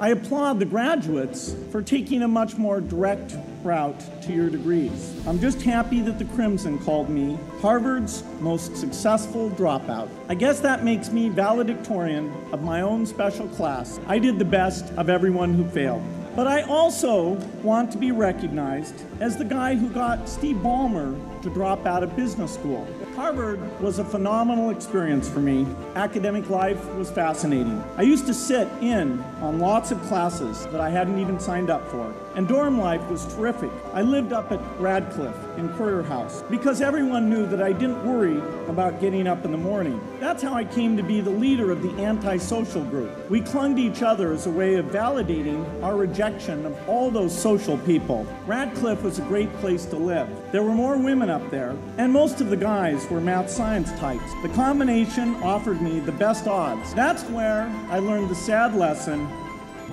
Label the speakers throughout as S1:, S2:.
S1: I applaud the graduates for taking a much more direct route to your degrees. I'm just happy that the Crimson called me Harvard's most successful dropout. I guess that makes me valedictorian of my own special class. I did the best of everyone who failed. But I also want to be recognized as the guy who got Steve Ballmer to drop out of business school. Harvard was a phenomenal experience for me. Academic life was fascinating. I used to sit in on lots of classes that I hadn't even signed up for. And dorm life was terrific. I lived up at Radcliffe in Currier House because everyone knew that I didn't worry about getting up in the morning. That's how I came to be the leader of the antisocial group. We clung to each other as a way of validating our rejection of all those social people. Radcliffe was a great place to live. There were more women up there, and most of the guys were math science types. The combination offered me the best odds. That's where I learned the sad lesson.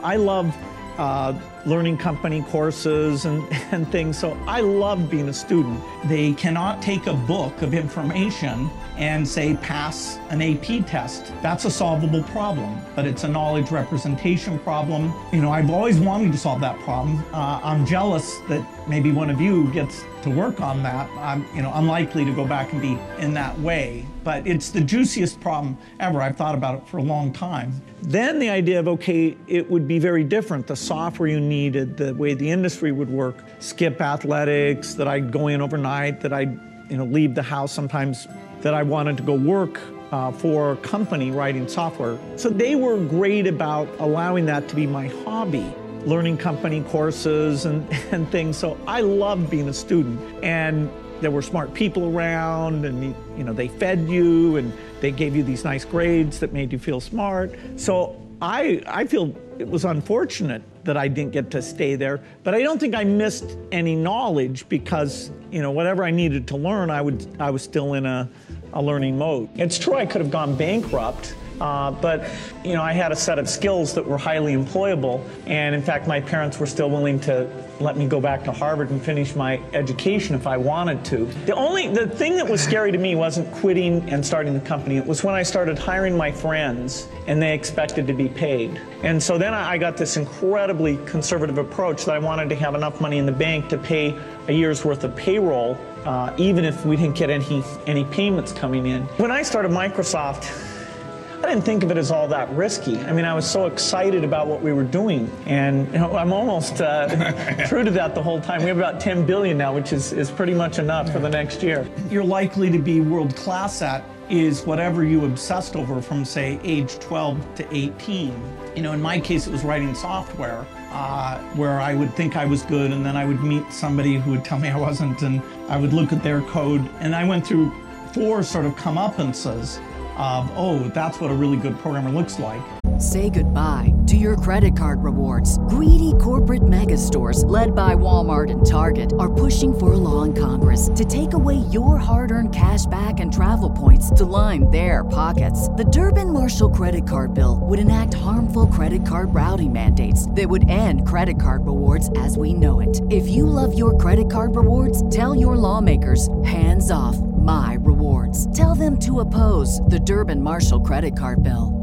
S2: I love uh, learning company courses and, and things. So I love being a student. They cannot take a book of information and say pass an AP test. That's a solvable problem, but it's a knowledge representation problem. You know, I've always wanted to solve that problem. Uh, I'm jealous that maybe one of you gets to work on that. I'm, you know, unlikely to go back and be in that way, but it's the juiciest problem ever. I've thought about it for a long time. Then the idea of, okay, it would be very different. The software you needed, the way the industry would work, skip athletics, that I'd go in overnight, that I'd, you know, leave the house sometimes that I wanted to go work uh, for a company writing software. So they were great about allowing that to be my hobby, learning company courses and, and things. So I loved being a student. And there were smart people around and you know they fed you and they gave you these nice grades that made you feel smart. So I I feel it was unfortunate that I didn't get to stay there, but I don't think I missed any knowledge because, you know, whatever I needed to learn, I would I was still in a a learning mode. It's true I could have gone bankrupt, uh, but you know I had a set of skills that were highly employable, and in fact my parents were still willing to let me go back to Harvard and finish my education if I wanted to. The only the thing that was scary to me wasn't quitting and starting the company. It was when I started hiring my friends and they expected to be paid. And so then I got this incredibly conservative approach that I wanted to have enough money in the bank to pay a year's worth of payroll uh, even if we didn't get any, any payments coming in. When I started Microsoft, I didn't think of it as all that risky. I mean, I was so excited about what we were doing, and you know, I'm almost uh, true to that the whole time. We have about 10 billion now, which is, is pretty much enough for the next year. You're likely to be world class at is whatever you obsessed over from, say, age 12 to 18. You know, in my case, it was writing software, uh, where I would think I was good, and then I would meet somebody who would tell me I wasn't, and I would look at their code, and I went through four sort of comeuppances of, oh, that's what a really good programmer looks like.
S3: Say goodbye to your credit card rewards. Greedy corporate mega stores, led by Walmart and Target, are pushing for a law in Congress to take away your hard earned cash back and travel points to line their pockets. The Durbin Marshall credit card bill would enact harmful credit card routing mandates that would end credit card rewards as we know it. If you love your credit card rewards, tell your lawmakers hands off my rewards. Tell them to oppose the Durbin Marshall credit card bill.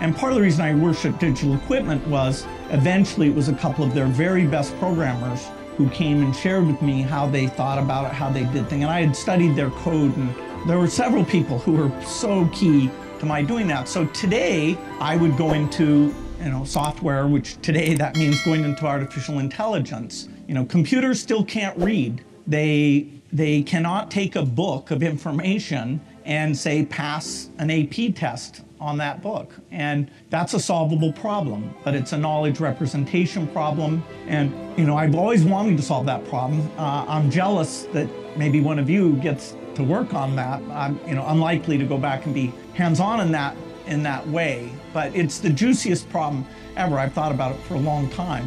S2: And part of the reason I worshiped digital equipment was eventually it was a couple of their very best programmers who came and shared with me how they thought about it, how they did things. And I had studied their code, and there were several people who were so key to my doing that. So today I would go into you know software, which today that means going into artificial intelligence. You know, computers still can't read. They they cannot take a book of information and say pass an AP test on that book. And that's a solvable problem, but it's a knowledge representation problem. And, you know, I've always wanted to solve that problem. Uh, I'm jealous that maybe one of you gets to work on that. I'm, you know, unlikely to go back and be hands-on in that in that way, but it's the juiciest problem ever. I've thought about it for a long time.